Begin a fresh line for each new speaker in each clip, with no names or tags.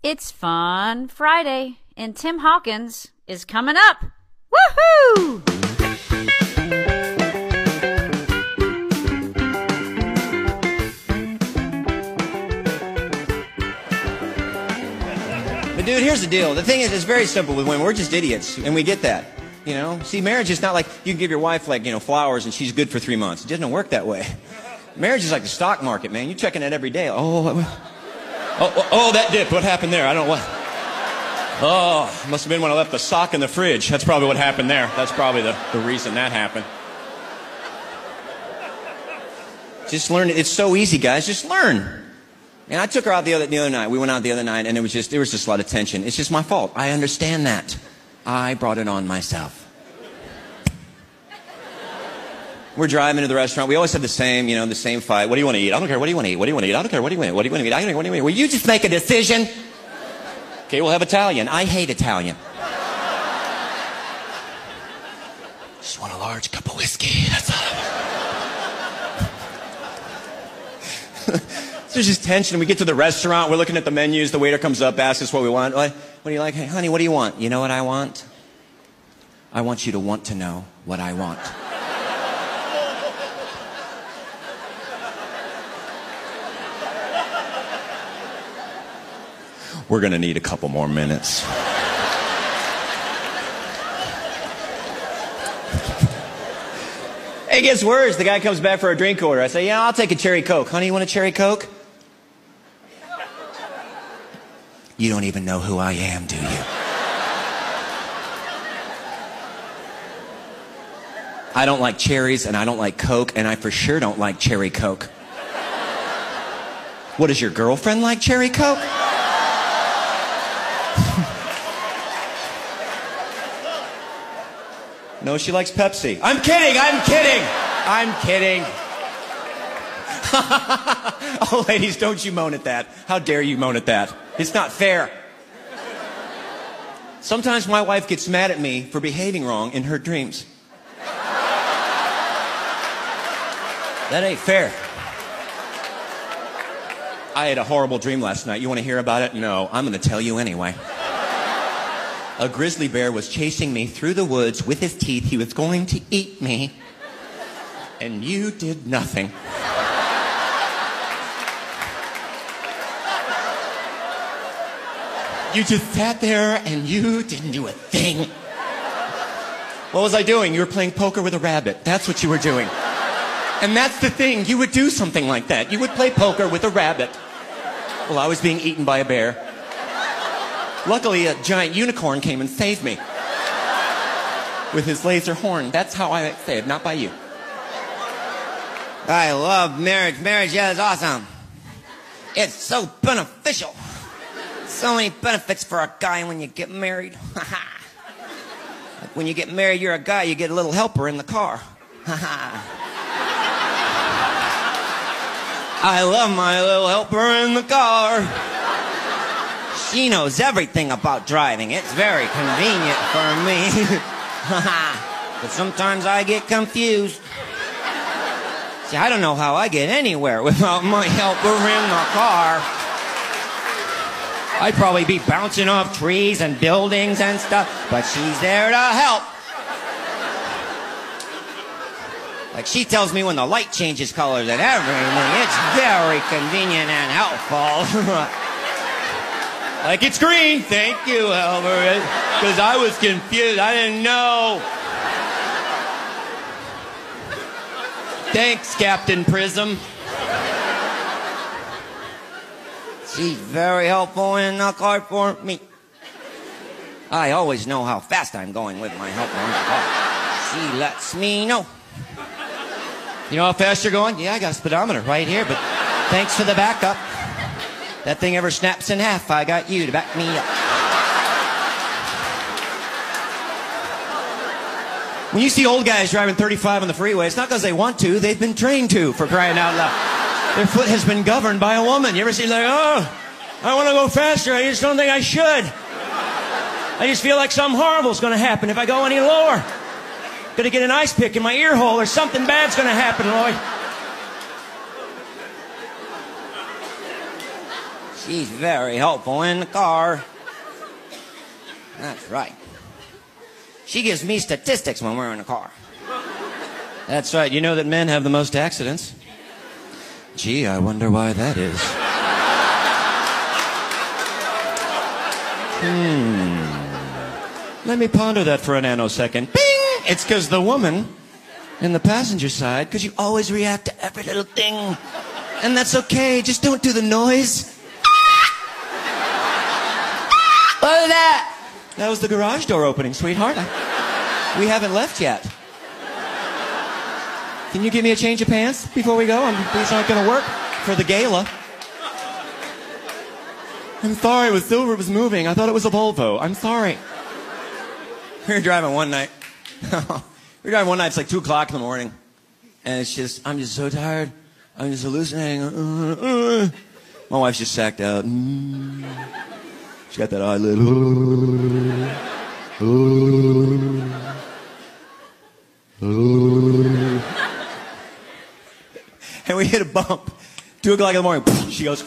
It's Fun Friday, and Tim Hawkins is coming up. Woohoo!
But dude, here's the deal. The thing is, it's very simple with women. We're just idiots, and we get that. You know, see, marriage is not like you can give your wife like you know flowers and she's good for three months. It doesn't work that way. Marriage is like the stock market, man. You're checking it every day. Oh, oh, oh, oh, that dip. What happened there? I don't know what. Oh, must have been when I left the sock in the fridge. That's probably what happened there. That's probably the, the reason that happened. Just learn it. It's so easy, guys. Just learn. And I took her out the other, the other night. We went out the other night, and it was just there was just a lot of tension. It's just my fault. I understand that. I brought it on myself. We're driving to the restaurant. We always have the same, you know, the same fight. What do you want to eat? I don't care. What do you want to eat? What do you want to eat? I don't care. What do you want to eat? What do you want to eat? I don't care. What do you want to eat? Will you just make a decision? Okay, we'll have Italian. I hate Italian. Just want a large cup of whiskey. That's all. There's just tension. We get to the restaurant. We're looking at the menus. The waiter comes up, asks us what we want. What, what do you like? Hey, honey, what do you want? You know what I want? I want you to want to know what I want. We're going to need a couple more minutes. It gets worse. The guy comes back for a drink order. I say, Yeah, I'll take a cherry Coke. Honey, you want a cherry Coke? You don't even know who I am, do you? I don't like cherries and I don't like Coke and I for sure don't like cherry Coke. What does your girlfriend like cherry Coke? No, she likes Pepsi. I'm kidding, I'm kidding. I'm kidding. oh, ladies, don't you moan at that. How dare you moan at that? It's not fair. Sometimes my wife gets mad at me for behaving wrong in her dreams. That ain't fair. I had a horrible dream last night. You want to hear about it? No, I'm going to tell you anyway. A grizzly bear was chasing me through the woods with his teeth. He was going to eat me. And you did nothing. You just sat there and you didn't do a thing. What was I doing? You were playing poker with a rabbit. That's what you were doing. And that's the thing. You would do something like that. You would play poker with a rabbit. Well, I was being eaten by a bear. Luckily, a giant unicorn came and saved me with his laser horn. That's how I saved, not by you. I love marriage. Marriage yeah, is awesome. It's so beneficial. So many benefits for a guy when you get married. like when you get married, you're a guy, you get a little helper in the car. I love my little helper in the car. She knows everything about driving. It's very convenient for me. but sometimes I get confused. See, I don't know how I get anywhere without my helper in the car. I'd probably be bouncing off trees and buildings and stuff, but she's there to help. Like she tells me when the light changes colors and everything. It's very convenient and helpful. like it's green. Thank you, Albert. Because I was confused. I didn't know. Thanks, Captain Prism. She's very helpful in the car for me. I always know how fast I'm going with my helper in the car. She lets me know. You know how fast you're going? Yeah, I got a speedometer right here, but thanks for the backup. That thing ever snaps in half, I got you to back me up. When you see old guys driving 35 on the freeway, it's not because they want to, they've been trained to, for crying out loud. Their foot has been governed by a woman. You ever see like, oh, I want to go faster, I just don't think I should. I just feel like something horrible is going to happen if I go any lower. Gonna get an ice pick in my ear hole or something bad's gonna happen, Lloyd. She's very helpful in the car. That's right. She gives me statistics when we're in the car. That's right. You know that men have the most accidents. Gee, I wonder why that is. Hmm. Let me ponder that for a nanosecond. Bing! It's because the woman in the passenger side, because you always react to every little thing. And that's okay. Just don't do the noise. What was that? That was the garage door opening, sweetheart. I- we haven't left yet. Can you give me a change of pants before we go? I'm, these aren't going to work for the gala. I'm sorry, it was silver, it was moving. I thought it was a Volvo. I'm sorry. We were driving one night. we were driving one night, it's like 2 o'clock in the morning. And it's just, I'm just so tired. I'm just hallucinating. Uh, uh. My wife's just sacked out. Mm. She got that eyelid. and we hit a bump. Two o'clock in the morning. She goes. Are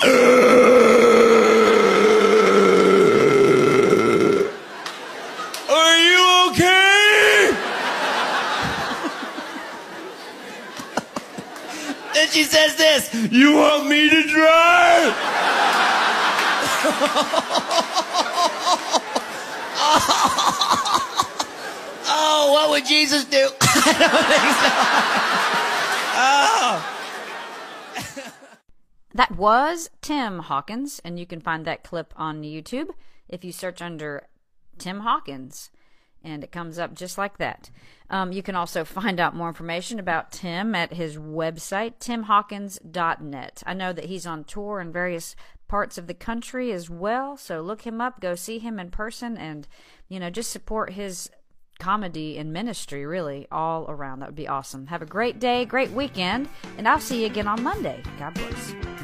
you okay? then she says this. You want me to drive? oh, what would Jesus do?
That was Tim Hawkins, and you can find that clip on YouTube if you search under Tim Hawkins, and it comes up just like that. Um, you can also find out more information about Tim at his website, timhawkins.net. I know that he's on tour in various parts of the country as well, so look him up, go see him in person, and you know just support his comedy and ministry really all around. That would be awesome. Have a great day, great weekend, and I'll see you again on Monday. God bless.